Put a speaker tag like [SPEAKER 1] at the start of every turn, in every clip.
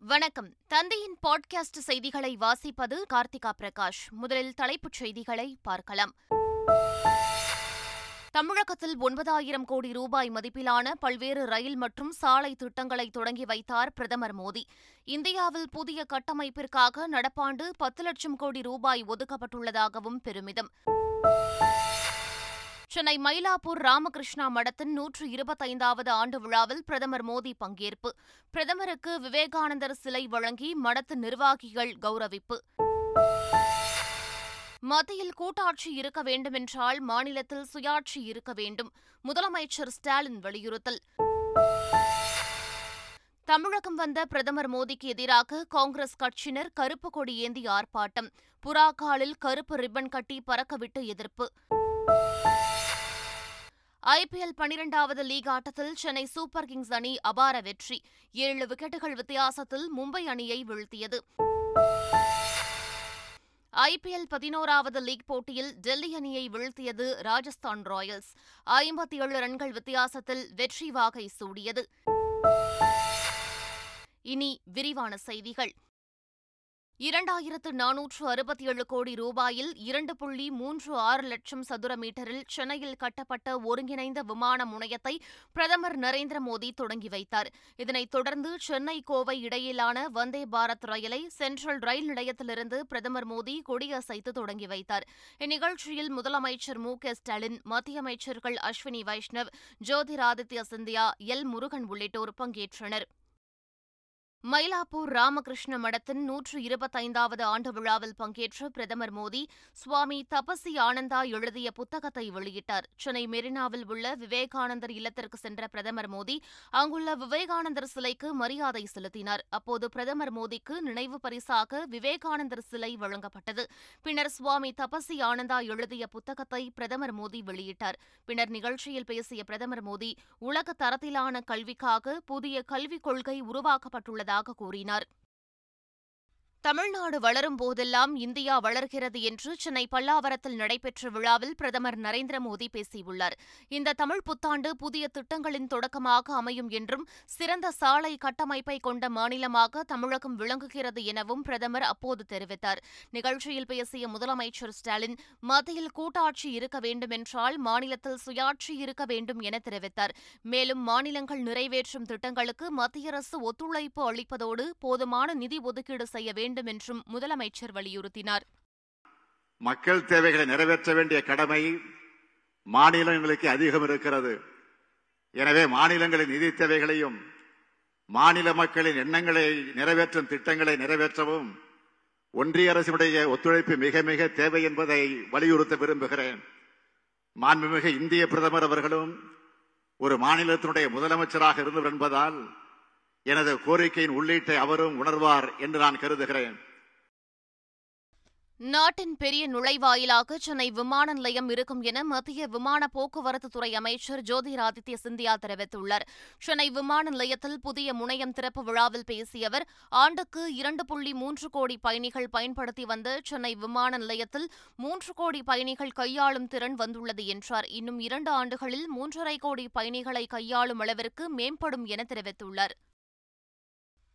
[SPEAKER 1] வணக்கம். தந்தையின் பாட்காஸ்ட் செய்திகளை வாசிப்பது கார்த்திகா பிரகாஷ். முதலில் தலைப்புச் செய்திகளை பார்க்கலாம். தமிழகத்தில் ஒன்பதாயிரம் கோடி ரூபாய் மதிப்பிலான பல்வேறு ரயில் மற்றும் சாலை திட்டங்களை தொடங்கி வைத்தார் பிரதமர் மோடி. இந்தியாவில் புதிய கட்டமைப்பிற்காக நடப்பாண்டு பத்து லட்சம் கோடி ரூபாய் ஒதுக்கப்பட்டுள்ளதாகவும் பெருமிதம். சென்னை மயிலாப்பூர் ராமகிருஷ்ணா மடத்தின் நூற்று இருபத்தைந்தாவது ஆண்டு விழாவில் பிரதமர் மோடி பங்கேற்பு. பிரதமருக்கு விவேகானந்தர் சிலை வழங்கி மடத்து நிர்வாகிகள் கௌரவிப்பு. மத்தியில் கூட்டாட்சி இருக்க வேண்டுமென்றால் மாநிலத்தில் சுயாட்சி இருக்க வேண்டும். முதலமைச்சர் ஸ்டாலின் வலியுறுத்தல். தமிழகம் வந்த பிரதமர் மோடிக்கு எதிராக காங்கிரஸ் கட்சியினர் கருப்பு கொடி ஏந்தி ஆர்ப்பாட்டம். புறாக்காலில் கருப்பு ரிப்பன் கட்டி பறக்கவிட்டு எதிர்ப்பு. ஐபிஎல் பனிரெண்டாவது லீக் ஆட்டத்தில் சென்னை சூப்பர் கிங்ஸ் அணி அபார வெற்றி. ஏழு விக்கெட்டுகள் வித்தியாசத்தில் மும்பை அணியை வீழ்த்தியது. ஐபிஎல் பதினோராவது லீக் போட்டியில் டெல்லி அணியை வீழ்த்தியது ராஜஸ்தான் ராயல்ஸ். ஐம்பத்தி ஏழு ரன்கள் வித்தியாசத்தில் வெற்றி வாகை சூடியது. இனி விரிவான செய்திகள். இரண்டாயிரத்து நானூற்று அறுபத்தி ஏழு கோடி ரூபாயில் இரண்டு புள்ளி மூன்று ஆறு லட்சம் சதுர மீட்டரில் சென்னையில் கட்டப்பட்ட ஒருங்கிணைந்த விமான முனையத்தை பிரதமர் நரேந்திர மோடி தொடங்கி வைத்தார். இதனைத் தொடர்ந்து சென்னை கோவை இடையிலான வந்தே பாரத் ரயிலை சென்ட்ரல் ரயில் நிலையத்திலிருந்து பிரதமர் மோடி கொடியசைத்து தொடங்கி வைத்தார். இந்நிகழ்ச்சியில் முதலமைச்சர் மு க ஸ்டாலின் மத்திய அமைச்சர்கள் அஸ்வினி வைஷ்ணவ் ஜோதிராதித்ய சிந்தியா எல் முருகன் உள்ளிட்டோர் பங்கேற்றனர். மயிலாப்பூர் ராமகிருஷ்ண மடத்தின் நூற்று இருபத்தைந்தாவது ஆண்டு விழாவில் பங்கேற்ற பிரதமர் மோடி சுவாமி தபசி ஆனந்தா எழுதிய புத்தகத்தை வெளியிட்டார். சென்னை மெரினாவில் உள்ள விவேகானந்தர் இல்லத்திற்கு சென்ற பிரதமர் மோடி அங்குள்ள விவேகானந்தர் சிலைக்கு மரியாதை செலுத்தினார். அப்போது பிரதமர் மோடிக்கு நினைவு பரிசாக விவேகானந்தர் சிலை வழங்கப்பட்டது. பின்னர் சுவாமி தபசி ஆனந்தா எழுதிய புத்தகத்தை பிரதமர் மோடி வெளியிட்டார். பின்னர் நிகழ்ச்சியில் பேசிய பிரதமர் மோடி உலக தரத்திலான கல்விக்காக புதிய கல்விக் கொள்கை உருவாக்கப்பட்டுள்ளது வருவதாக கூறினார். தமிழ்நாடு வளரும் போதெல்லாம் இந்தியா வளர்கிறது என்று சென்னை பல்லாவரத்தில் நடைபெற்ற விழாவில் பிரதமர் நரேந்திர மோடி பேசியுள்ளார். இந்த தமிழ் புத்தாண்டு புதிய திட்டங்களின் தொடக்கமாக அமையும் என்றும் சிறந்த சாலை கட்டமைப்பை கொண்ட மாநிலமாக தமிழகம் விளங்குகிறது எனவும் பிரதமர் அப்போது தெரிவித்தார். நிகழ்ச்சியில் பேசிய முதலமைச்சர் ஸ்டாலின் மத்தியில் கூட்டாட்சி இருக்க வேண்டுமென்றால் மாநிலத்தில் சுயாட்சி இருக்க வேண்டும் என தெரிவித்தார். மேலும் மாநிலங்கள் நிறைவேற்றும் திட்டங்களுக்கு மத்திய அரசு ஒத்துழைப்பு அளிப்பதோடு போதுமான நிதி ஒதுக்கீடு செய்ய வேண்டும் வேண்டும் என்றும் முதலமைச்சர் வலியுறுத்தினார்.
[SPEAKER 2] மக்கள் தேவைகளை நிறைவேற்ற வேண்டிய கடமை மாநிலங்களுக்கு அதிகம் இருக்கிறது. எனவே மாநிலங்களின் நிதி தேவைகளையும் மாநில மக்களின் எண்ணங்களை நிறைவேற்றும் திட்டங்களை நிறைவேற்றவும் ஒன்றிய அரசினுடைய ஒத்துழைப்பு மிக மிக தேவை என்பதை வலியுறுத்த விரும்புகிறேன். மாண்புமிகு இந்திய பிரதமர் அவர்களும் ஒரு மாநிலத்தினுடைய முதலமைச்சராக இருந்தவர் என்பதால் எனது கோரிக்கையின் உள்ளீட்டை அவரும் உணர்வார் என்று நான் கருதுகிறேன்.
[SPEAKER 1] நாட்டின் பெரிய நுழைவாயிலாக சென்னை விமான நிலையம் இருக்கும் என மத்திய விமான போக்குவரத்து துறை அமைச்சர் ஜோதிராதித்ய சிந்தியா தெரிவித்துள்ளார். சென்னை விமான நிலையத்தில் புதிய முனையம் திறப்பு விழாவில் பேசிய அவர் ஆண்டுக்கு இரண்டு புள்ளி மூன்று கோடி பயணிகள் பயன்படுத்தி வந்த சென்னை விமான நிலையத்தில் மூன்று கோடி பயணிகள் கையாளும் திறன் வந்துள்ளது என்றார். இன்னும் இரண்டு ஆண்டுகளில் மூன்றரை கோடி பயணிகளை கையாளும் அளவிற்கு மேம்படும் என தெரிவித்துள்ளார்.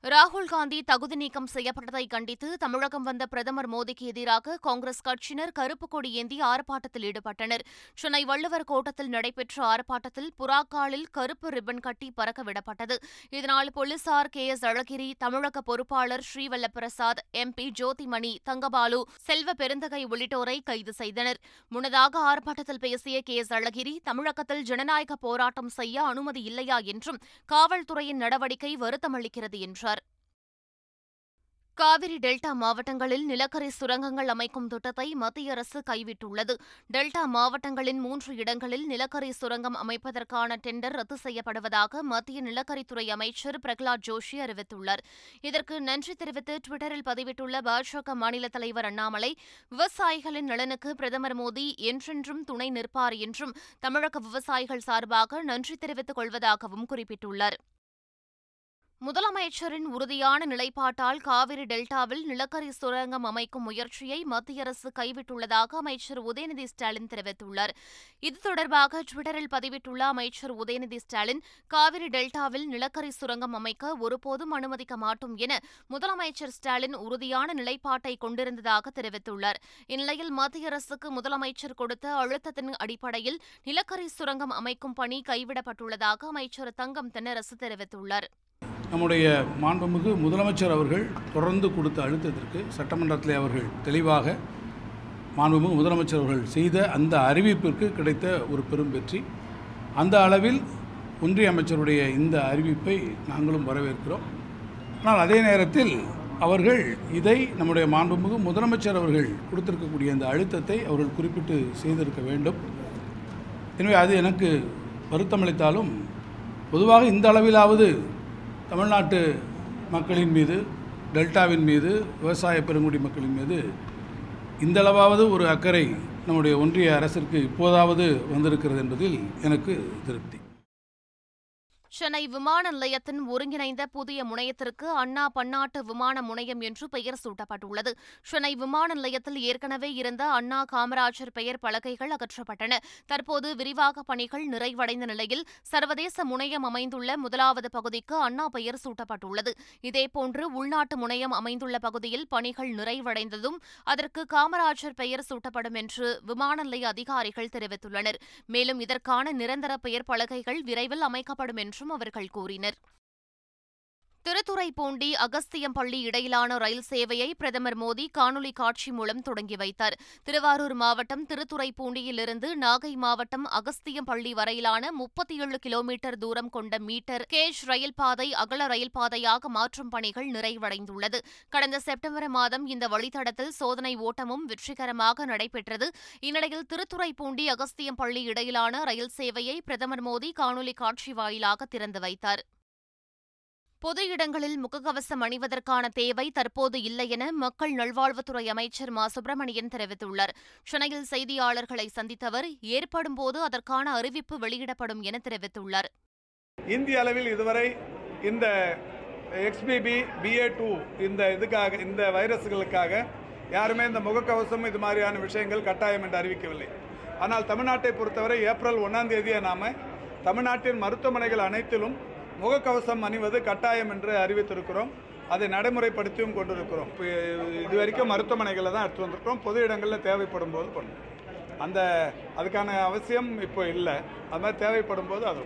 [SPEAKER 1] ராகுல் காந்தி தகுதி நீக்கம் செய்யப்பட்டதை கண்டித்து தமிழகம் வந்த பிரதமர் மோடிக்கு எதிராக காங்கிரஸ் கட்சியினர் கருப்பு கொடி ஏந்தி ஆர்ப்பாட்டத்தில் ஈடுபட்டனர். சென்னை வள்ளுவர் கோட்டத்தில் நடைபெற்ற ஆர்ப்பாட்டத்தில் புறாக்காலில் கருப்பு ரிப்பன் கட்டி பறக்க விடப்பட்டது. இதனால் போலீசார் கே. எஸ். அழகிரி தமிழக பொறுப்பாளர் ஸ்ரீவல்லபிரசாத் எம்பி ஜோதிமணி தங்கபாலு செல்வ பெருந்தகை உள்ளிட்டோரை கைது செய்தனர். முன்னதாக ஆர்ப்பாட்டத்தில் பேசிய கே. எஸ். அழகிரி தமிழகத்தில் ஜனநாயக போராட்டம் செய்ய அனுமதி இல்லையா என்றும் காவல்துறையின் நடவடிக்கை வருத்தமளிக்கிறது என்றார். காவிரி டெல்டா மாவட்டங்களில் நிலக்கரி சுரங்கங்கள் அமைக்கும் திட்டத்தை மத்திய அரசு கைவிட்டுள்ளது. டெல்டா மாவட்டங்களின் மூன்று இடங்களில் நிலக்கரி சுரங்கம் அமைப்பதற்கான டெண்டர் ரத்து செய்யப்படுவதாக மத்திய நிலக்கரித்துறை அமைச்சர் பிரகலாத் ஜோஷி அறிவித்துள்ளார். இதற்கு நன்றி தெரிவித்து டுவிட்டரில் பதிவிட்டுள்ள பாஜக மாநில தலைவர் அண்ணாமலை விவசாயிகளின் நலனுக்கு பிரதமர் மோடி என்றென்றும் துணை நிற்பார் என்றும் தமிழக விவசாயிகள் சார்பாக நன்றி தெரிவித்துக் கொள்வதாகவும் குறிப்பிட்டுள்ளார். முதலமைச்சரின் உறுதியான நிலைப்பாட்டால் காவிரி டெல்டாவில் நிலக்கரி சுரங்கம் அமைக்கும் முயற்சியை மத்திய அரசு கைவிட்டுள்ளதாக அமைச்சர் உதயநிதி ஸ்டாலின் தெரிவித்துள்ளார். இது தொடர்பாக டுவிட்டரில் பதிவிட்டுள்ள அமைச்சர் உதயநிதி ஸ்டாலின் காவிரி டெல்டாவில் நிலக்கரி சுரங்கம் அமைக்க ஒருபோதும் அனுமதிக்க மாட்டோம் என முதலமைச்சர் ஸ்டாலின் உறுதியான நிலைப்பாட்டை கொண்டிருந்ததாக தெரிவித்துள்ளார். இந்நிலையில் மத்திய அரசுக்கு முதலமைச்சர் கொடுத்த அழுத்தத்தின் அடிப்படையில் நிலக்கரி சுரங்கம் அமைக்கும் பணி கைவிடப்பட்டுள்ளதாக அமைச்சர் தங்கம் தென்னரசு தெரிவித்துள்ளார்.
[SPEAKER 3] நம்முடைய மாண்புமிகு முதலமைச்சர் அவர்கள் தொடர்ந்து கொடுத்த அழுத்தத்திற்கு சட்டமன்றத்தில் அவர்கள் தெளிவாக மாண்புமிகு முதலமைச்சர் அவர்கள் செய்த அந்த அறிவிப்பிற்கு கிடைத்த ஒரு பெரும் வெற்றி. அந்த அளவில் ஒன்றிய அமைச்சருடைய இந்த அறிவிப்பை நாங்களும் வரவேற்கிறோம். ஆனால் அதே நேரத்தில் அவர்கள் இதை நம்முடைய மாண்புமிகு முதலமைச்சர் அவர்கள் கொடுத்திருக்கக்கூடிய அந்த அழுத்தத்தை அவர்கள் குறிப்பிட்டு செய்திருக்க வேண்டும். எனவே அது எனக்கு வருத்தமளித்தாலும் பொதுவாக இந்த அளவிலாவது தமிழ்நாட்டு மக்களின் மீது டெல்டாவின் மீது விவசாய பெருங்குடி மக்களின் மீது இந்தளவாவது ஒரு அக்கறை நம்முடைய ஒன்றிய அரசிற்கு இப்போதாவது வந்திருக்கிறது என்பதில் எனக்கு திருப்தி.
[SPEAKER 1] சென்னை விமான நிலையத்தின் ஒருங்கிணைந்த புதிய முனையத்திற்கு அண்ணா பன்னாட்டு விமான முனையம் என்று பெயர் சூட்டப்பட்டுள்ளது. சென்னை விமான நிலையத்தில் ஏற்கனவே இருந்த அண்ணா காமராஜர் பெயர் பலகைகள் அகற்றப்பட்டன. தற்போது விரிவாக பணிகள் நிறைவடைந்த நிலையில் சர்வதேச முனையம் அமைந்துள்ள முதலாவது பகுதிக்கு அண்ணா பெயர் சூட்டப்பட்டுள்ளது. இதேபோன்று உள்நாட்டு முனையம் அமைந்துள்ள பகுதியில் பணிகள் நிறைவடைந்ததும் அதற்கு காமராஜர் பெயர் சூட்டப்படும் என்று விமான நிலைய அதிகாரிகள் தெரிவித்துள்ளனர். மேலும் இதற்கான நிரந்தர பெயர் பலகைகள் விரைவில் அமைக்கப்படும் என்று என்றும் அவர்கள் கூறினர். திருத்துறைப்பூண்டி அகஸ்தியம்பள்ளி இடையிலான ரயில் சேவையை பிரதமர் மோடி காணொலி காட்சி மூலம் தொடங்கி வைத்தார். திருவாரூர் மாவட்டம் திருத்துறைப்பூண்டியிலிருந்து நாகை மாவட்டம் அகஸ்தியம்பள்ளி வரையிலான முப்பத்தி ஏழு கிலோமீட்டர் தூரம் கொண்ட மீட்டர் கேஜ் ரயில் பாதை அகல ரயில் பாதையாக மாற்றும் பணிகள் நிறைவடைந்துள்ளது. கடந்த செப்டம்பர் மாதம் இந்த வழித்தடத்தில் சோதனை ஓட்டமும் வெற்றிகரமாக நடைபெற்றது. இந்நிலையில் திருத்துறைப்பூண்டி அகஸ்தியம்பள்ளி இடையிலான ரயில் சேவையை பிரதமர் மோடி காணொலி காட்சி வாயிலாக திறந்து வைத்தார். பொது இடங்களில் முகக்கவசம் அணிவதற்கான தேவை தற்போது இல்லை என மக்கள் நல்வாழ்வுத்துறை அமைச்சர் மா. சுப்பிரமணியன் தெரிவித்துள்ளார். சென்னையில் செய்தியாளர்களை சந்தித்த அவர் ஏற்படும் போது அதற்கான அறிவிப்பு வெளியிடப்படும் என தெரிவித்துள்ளார்.
[SPEAKER 4] இந்திய அளவில் இதுவரை இந்த எக்ஸ்பிபி பிஏ டூ இந்த இதுக்காக இந்த வைரஸ்களுக்காக யாருமே இந்த முகக்கவசம் இது மாதிரியான விஷயங்கள் கட்டாயம் என்று அறிவிக்கவில்லை. ஆனால் தமிழ்நாட்டை பொறுத்தவரை ஏப்ரல் ஒன்றாம் தேதியை நாம தமிழ்நாட்டின் மருத்துவமனைகள் அனைத்திலும் முகக்கவசம் அணிவது கட்டாயம் என்று அறிவித்திருக்கிறோம். அதை நடைமுறைப்படுத்தியும் கொண்டிருக்கிறோம். இப்போ இது வரைக்கும் மருத்துவமனைகளில் தான் எடுத்து வந்திருக்கிறோம். பொது இடங்களில் தேவைப்படும் போது பண்ணும் அந்த அதுக்கான அவசியம் இப்போ இல்லை. அது மாதிரி தேவைப்படும் போது அது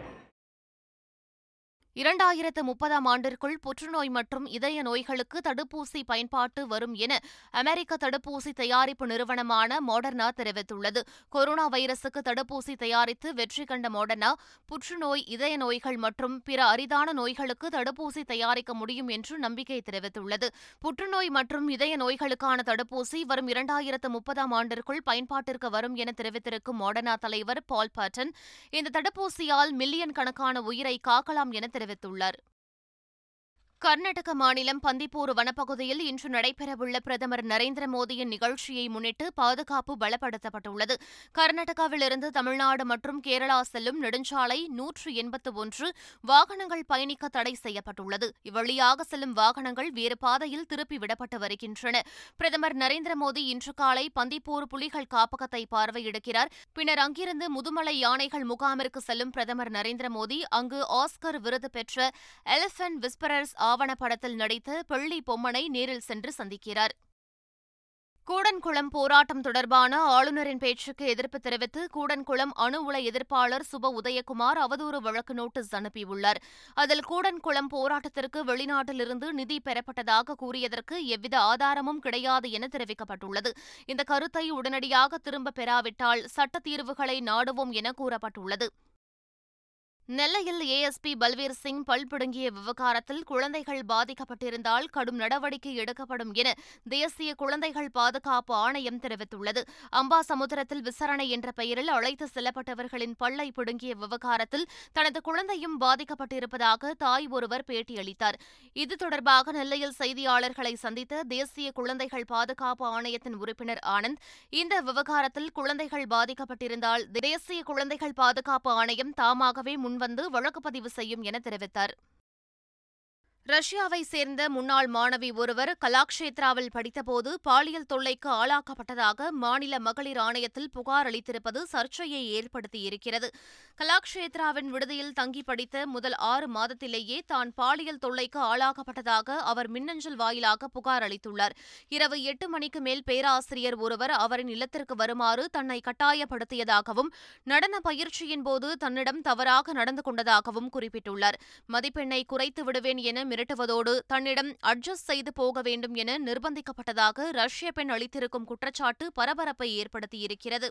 [SPEAKER 1] இரண்டாயிரத்து முப்பதாம் ஆண்டிற்குள் புற்றுநோய் மற்றும் இதய நோய்களுக்கு தடுப்பூசி பயன்பாட்டு வரும் என அமெரிக்க தடுப்பூசி தயாரிப்பு நிறுவனமான மோடர்னா தெரிவித்துள்ளது. கொரோனா வைரசுக்கு தடுப்பூசி தயாரித்து வெற்றி கண்ட மோடர்னா புற்றுநோய் இதய நோய்கள் மற்றும் பிற அரிதான நோய்களுக்கு தடுப்பூசி தயாரிக்க முடியும் என்று நம்பிக்கை தெரிவித்துள்ளது. புற்றுநோய் மற்றும் இதய நோய்களுக்கான தடுப்பூசி வரும் இரண்டாயிரத்து முப்பதாம் ஆண்டிற்குள் பயன்பாட்டிற்கு வரும் என தெரிவித்திருக்கும் மோடனா தலைவர் பால் பாட்டன் இந்த தடுப்பூசியால் மில்லியன் கணக்கான உயிரை காக்கலாம் என தெரிவித்தார் தெரிவித்துள்ளார் கர்நாடக மாநிலம் பந்திப்பூர் வனப்பகுதியில் இன்று நடைபெறவுள்ள பிரதமர் நரேந்திர மோடியின் நிகழ்ச்சியை முன்னிட்டு பாதுகாப்பு பலப்படுத்தப்பட்டுள்ளது. கர்நாடகாவிலிருந்து தமிழ்நாடு மற்றும் கேரளா செல்லும் நெடுஞ்சாலை நூற்று எண்பத்து ஒன்று வாகனங்கள் பயணிக்க தடை செய்யப்பட்டுள்ளது. இவ்வழியாக செல்லும் வாகனங்கள் வேறு பாதையில் திருப்பி விடப்பட்டு வருகின்றன. பிரதமர் நரேந்திர மோடி இன்று காலை பந்திப்பூர் புலிகள் காப்பகத்தை பார்வையிடுகிறார். பின்னர் அங்கிருந்து முதுமலை யானைகள் முகாமிற்கு செல்லும் பிரதமர் நரேந்திர மோடி அங்கு ஆஸ்கர் விருது பெற்ற எலிபென்ட் விஸ்பரர்ஸ் ஆவணப்படத்தில் நடித்த பெள்ளி பொம்மனை நேரில் சென்று சந்திக்கிறார். கூடன்குளம் போராட்டம் தொடர்பான ஆளுநரின் பேச்சுக்கு எதிர்ப்பு தெரிவித்து கூடன்குளம் அணு உலை எதிர்ப்பாளர் சுப உதயகுமார் அவதூறு வழக்கு நோட்டீஸ் அனுப்பியுள்ளார். அதில் கூடன்குளம் போராட்டத்திற்கு வெளிநாட்டிலிருந்து நிதி பெறப்பட்டதாக கூறியதற்கு எவ்வித ஆதாரமும் கிடையாது என தெரிவிக்கப்பட்டுள்ளது. இந்த கருத்தை உடனடியாக திரும்பப் பெறாவிட்டால் சட்ட தீர்வுகளை நாடுவோம் என கூறப்பட்டுள்ளது. நெல்லையில் ஏஎஸ்பி பல்வீர் சிங் பல்பிடுங்கிய விவகாரத்தில் குழந்தைகள் பாதிக்கப்பட்டிருந்தால் கடும் நடவடிக்கை எடுக்கப்படும் என தேசிய குழந்தைகள் பாதுகாப்பு ஆணையம் தெரிவித்துள்ளது. அம்பாசமுத்திரத்தில் விசாரணை என்ற பெயரில் அழைத்து செல்லப்பட்டவர்களின் பல்லை பிடுங்கிய விவகாரத்தில் தனது குழந்தையும் பாதிக்கப்பட்டிருப்பதாக தாய் ஒருவர் பேட்டியளித்தார். இது தொடர்பாக நெல்லையில் செய்தியாளர்களை சந்தித்த தேசிய குழந்தைகள் பாதுகாப்பு ஆணையத்தின் உறுப்பினர் ஆனந்த் இந்த விவகாரத்தில் குழந்தைகள் பாதிக்கப்பட்டிருந்தால் தேசிய குழந்தைகள் பாதுகாப்பு ஆணையம் தாமாகவே முன் முன்வந்து வழக்கு பதிவு செய்யும் என தெரிவித்தார். ரஷ்யாவை சேர்ந்த முன்னாள் மாணவி ஒருவர் கலாக்ஷேத்ராவில் படித்தபோது பாலியல் தொல்லைக்கு ஆளாக்கப்பட்டதாக மாநில மகளிர் ஆணையத்தில் புகார் அளித்திருப்பது சர்ச்சையை ஏற்படுத்தியிருக்கிறது. கலாக்ஷேத்ராவின் விடுதியில் தங்கி படித்த முதல் ஆறு மாதத்திலேயே தான் பாலியல் தொல்லைக்கு ஆளாக்கப்பட்டதாக அவர் மின்னஞ்சல் வாயிலாக புகார் அளித்துள்ளார். இரவு எட்டு மணிக்கு மேல் பேராசிரியர் ஒருவர் அவரின் இல்லத்திற்கு வருமாறு தன்னை கட்டாயப்படுத்தியதாகவும் நடன பயிற்சியின் போது தன்னிடம் தவறாக நடந்து கொண்டதாகவும் குறிப்பிட்டுள்ளார். மதிப்பெண்ணை குறைத்து விடுவேன் என மிரட்டுவதோடு தன்னிடம் அட்ஜஸ்ட் செய்து போக வேண்டும் என நிர்பந்திக்கப்பட்டதாக ரஷ்ய பெண் அளித்திருக்கும் குற்றச்சாட்டு பரபரப்பை ஏற்படுத்தியிருக்கிறது.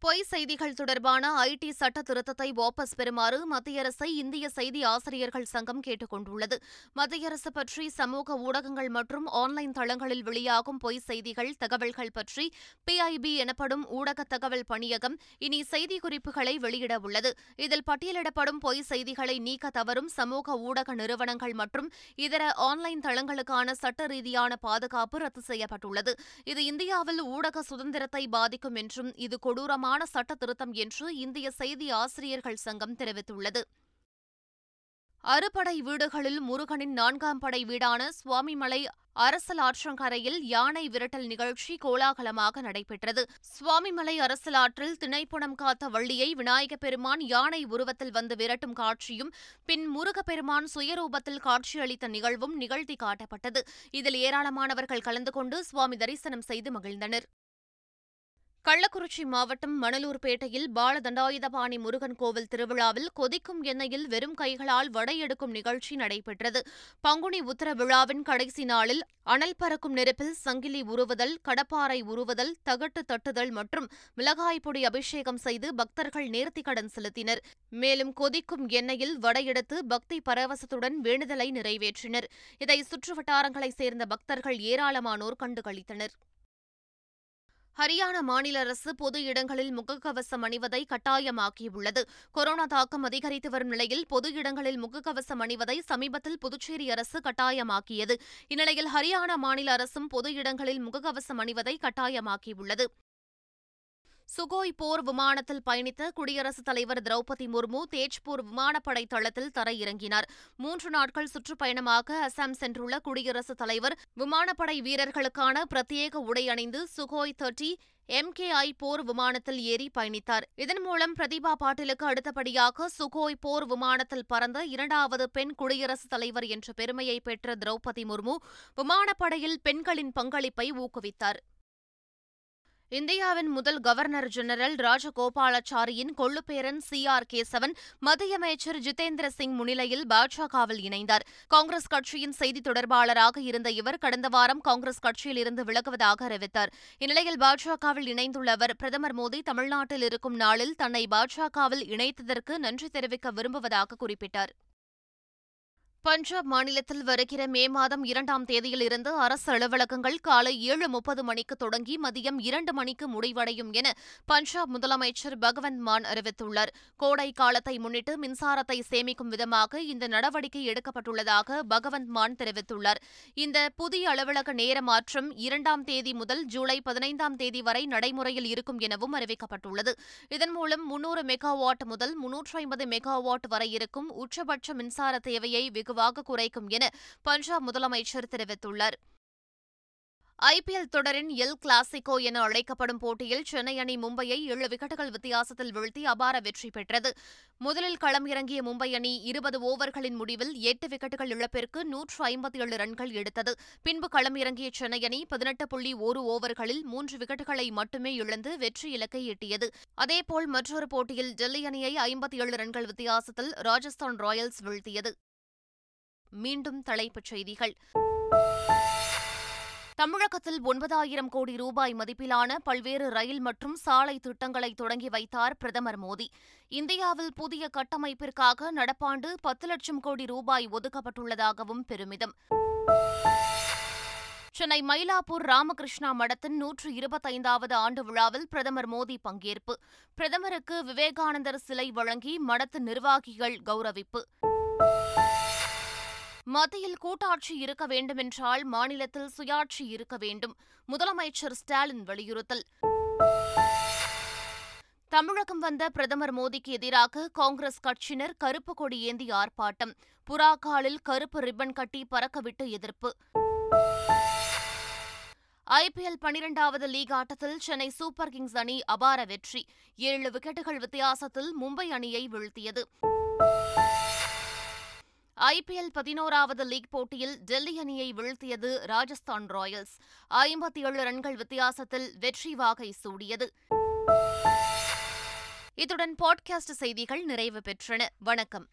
[SPEAKER 1] பொய் செய்திகள் தொடர்பான ஐடி சட்ட திருத்தத்தை வாபஸ் பெறுமாறு மத்திய அரசை இந்திய செய்தி ஆசிரியர்கள் சங்கம் கேட்டுக் கொண்டுள்ளது. மத்திய அரசு பற்றி சமூக ஊடகங்கள் மற்றும் ஆன்லைன் தளங்களில் வெளியாகும் பொய் செய்திகள் தகவல்கள் பற்றி பிஐபி எனப்படும் ஊடக தகவல் பணியகம் இனி செய்திக்குறிப்புகளை வெளியிட உள்ளது. இதில் பட்டியலிடப்படும் பொய் செய்திகளை நீக்க தவறும் சமூக ஊடக நிறுவனங்கள் மற்றும் இதர ஆன்லைன் தளங்களுக்கான சட்ட ரீதியான பாதுகாப்பு ரத்து செய்யப்பட்டுள்ளது. இது இந்தியாவில் ஊடக சுதந்திரத்தை பாதிக்கும் என்றும் இது முக்கியமான சட்ட திருத்தம் என்று இந்திய செய்தி ஆசிரியர்கள் சங்கம் தெரிவித்துள்ளது. அறுபடை வீடுகளில் முருகனின் நான்காம் படை வீடான சுவாமிமலை அரசல் ஆற்றங்கரையில் யானை விரட்டல் நிகழ்ச்சி கோலாகலமாக நடைபெற்றது. சுவாமிமலை அரசல் ஆற்றில் திணைப்புணம் காத்த வள்ளியை விநாயகப் பெருமான் யானை உருவத்தில் வந்து விரட்டும் காட்சியும் பின் முருகப்பெருமான் சுயரூபத்தில் காட்சியளித்த நிகழ்வும் நிகழ்த்தி காட்டப்பட்டது. இதில் ஏராளமானவர்கள் கலந்து கொண்டு சுவாமி தரிசனம் செய்து மகிழ்ந்தனர். கள்ளக்குறிச்சி மாவட்டம் மணலூர்பேட்டையில் பாலதண்டாயுதபாணி முருகன் கோவில் திருவிழாவில் கொதிக்கும் எண்ணெயில் வெறும் கைகளால் வடை எடுக்கும் நிகழ்ச்சி நடைபெற்றது. பங்குனி உத்தர விழாவின் கடைசி நாளில் அனல் பறக்கும் நெருப்பில் சங்கிலி உருவுதல் கடப்பாறை உருவுதல் தகட்டு தட்டுதல் மற்றும் மிளகாய் பொடி அபிஷேகம் செய்து பக்தர்கள் நேர்த்திக்கடன் செலுத்தினர். மேலும் கொதிக்கும் எண்ணெயில் வடையெடுத்து பக்தி பரவசத்துடன் வேண்டுதலை நிறைவேற்றினர். இதை சுற்றுவட்டாரங்களைச் சேர்ந்த பக்தர்கள் ஏராளமானோர் கண்டுகளித்தனர். ஹரியானா மாநில அரசு பொது இடங்களில் முகக்கவசம் அணிவதை கட்டாயமாக்கியுள்ளது. கொரோனா தாக்கம் அதிகரித்து வரும் நிலையில் பொது இடங்களில் முகக்கவசம் அணிவதை சமீபத்தில் புதுச்சேரி அரசு கட்டாயமாக்கியது. இந்நிலையில் ஹரியானா மாநில அரசும் பொது இடங்களில் முகக்கவசம் அணிவதை கட்டாயமாக்கியுள்ளது. சுகோய் போர் விமானத்தில் பயணித்த குடியரசுத் தலைவர் திரௌபதி முர்மு தேஜ்பூர் விமானப்படை தளத்தில் தரையிறங்கினார். மூன்று நாட்கள் சுற்றுப்பயணமாக அசாம் சென்றுள்ள குடியரசுத் தலைவர் விமானப்படை வீரர்களுக்கான பிரத்யேக உடை அணிந்து சுகோய் தேர்ட்டி எம்கேஐ போர் விமானத்தில் ஏறி பயணித்தார். இதன் மூலம் பிரதிபா பாட்டீலுக்கு அடுத்தபடியாக சுகோய் போர் விமானத்தில் பறந்த இரண்டாவது பெண் குடியரசுத் தலைவர் என்ற பெருமையை பெற்ற திரௌபதி முர்மு விமானப்படையில் பெண்களின் பங்களிப்பை ஊக்குவித்தார். இந்தியாவின் முதல் கவர்னர் ஜெனரல் ராஜகோபாலாச்சாரியின் கொள்ளுப்பேரன் சி ஆர் கேசவன் மத்திய அமைச்சர் ஜிதேந்திர சிங் முன்னிலையில் பாஜகவில் இணைந்தார். காங்கிரஸ் கட்சியின் செய்தி தொடர்பாளராக இருந்த இவர் கடந்த வாரம் காங்கிரஸ் கட்சியில் இருந்து விலகுவதாக அறிவித்தார். இந்நிலையில் பாஜகவில் இணைந்துள்ள அவர் பிரதமர் மோடி தமிழ்நாட்டில் இருக்கும் நாளில் தன்னை பாஜகவில் இணைத்ததற்கு நன்றி தெரிவிக்க விரும்புவதாக குறிப்பிட்டார். பஞ்சாப் மாநிலத்தில் வருகிற மே மாதம் இரண்டாம் தேதியிலிருந்து அரசு அலுவலகங்கள் காலை ஏழு முப்பது மணிக்கு தொடங்கி மதியம் இரண்டு மணிக்கு முடிவடையும் என பஞ்சாப் முதலமைச்சர் பகவந்த் மான் அறிவித்துள்ளார். கோடை காலத்தை முன்னிட்டு மின்சாரத்தை சேமிக்கும் விதமாக இந்த நடவடிக்கை எடுக்கப்பட்டுள்ளதாக பகவந்த் மான் தெரிவித்துள்ளார். இந்த புதிய அலுவலக நேர மாற்றம் இரண்டாம் தேதி முதல் ஜூலை பதினைந்தாம் தேதி வரை நடைமுறையில் இருக்கும் எனவும் அறிவிக்கப்பட்டுள்ளது. இதன் மூலம் முன்னூறு மெகாவாட் முதல் முன்னூற்று ஐம்பது மெகாவாட் வரை இருக்கும் உச்சபட்ச மின்சார தேவையை வெகுவாக குறைக்கும் என பஞ்சாப் முதலமைச்சர் தெரிவித்துள்ளார். ஐபிஎல் தொடரின் எல் கிளாசிகோ என அழைக்கப்படும் போட்டியில் சென்னை அணி மும்பையை ஏழு விக்கெட்டுகள் வித்தியாசத்தில் வீழ்த்தி அபார வெற்றி பெற்றது. முதலில் களம் இறங்கிய மும்பை அணி இருபது ஓவர்களின் முடிவில் எட்டு விக்கெட்டுகள் இழப்பிற்கு நூற்று ஐம்பத்தி ஏழு ரன்கள் எடுத்தது. பின்பு களம் இறங்கிய சென்னை அணி பதினெட்டு புள்ளி ஒரு ஓவர்களில் மூன்று விக்கெட்டுகளை மட்டுமே இழந்து வெற்றி இலக்கை எட்டியது. அதேபோல் மற்றொரு போட்டியில் டெல்லி அணியை ஐம்பத்தி ஏழு ரன்கள் வித்தியாசத்தில் ராஜஸ்தான் ராயல்ஸ் வீழ்த்தியது. மீண்டும் தலைப்புச் செய்திகள். தமிழகத்தில் ஒன்பதாயிரம் கோடி ரூபாய் மதிப்பிலான பல்வேறு ரயில் மற்றும் சாலை திட்டங்களை தொடங்கி வைத்தார் பிரதமர் மோடி. இந்தியாவில் புதிய கட்டமைப்பிற்காக நடப்பாண்டு பத்து லட்சம் கோடி ரூபாய் ஒதுக்கப்பட்டுள்ளதாகவும் பெருமிதம். சென்னை மயிலாப்பூர் ராமகிருஷ்ணா மடத்தின் நூற்று இருபத்தைந்தாவது ஆண்டு விழாவில் பிரதமர் மோடி பங்கேற்பு. பிரதமருக்கு விவேகானந்தர் சிலை வழங்கி மடத்து நிர்வாகிகள் கௌரவிப்பு. மத்தியில் கூட்டாட்சி இருக்க வேண்டுமென்றால் மாநிலத்தில் சுயாட்சி இருக்க வேண்டும் முதலமைச்சர் ஸ்டாலின் வலியுறுத்தல். தமிழகம் வந்த பிரதமர் மோடிக்கு எதிராக காங்கிரஸ் கட்சியினர் கருப்பு கொடி ஏந்தி ஆர்ப்பாட்டம் புறாக்காலில் கருப்பு ரிப்பன் கட்டி பறக்கவிட்டு எதிர்ப்பு. ஐபிஎல் பனிரெண்டாவது லீக் ஆட்டத்தில் சென்னை சூப்பர் கிங்ஸ் அணி அபார வெற்றி ஏழு விக்கெட்டுகள் வித்தியாசத்தில் மும்பை அணியை வீழ்த்தியது. ஐபிஎல் பதினோராவது லீக் போட்டியில் டெல்லி அணியை வீழ்த்தியது ராஜஸ்தான் ராயல்ஸ். ஐம்பத்தி ஏழு ரன்கள் வித்தியாசத்தில் வெற்றி வாகை சூடியது. இத்துடன் பாட்காஸ்ட் செய்திகள் நிறைவு பெற்றன. வணக்கம்.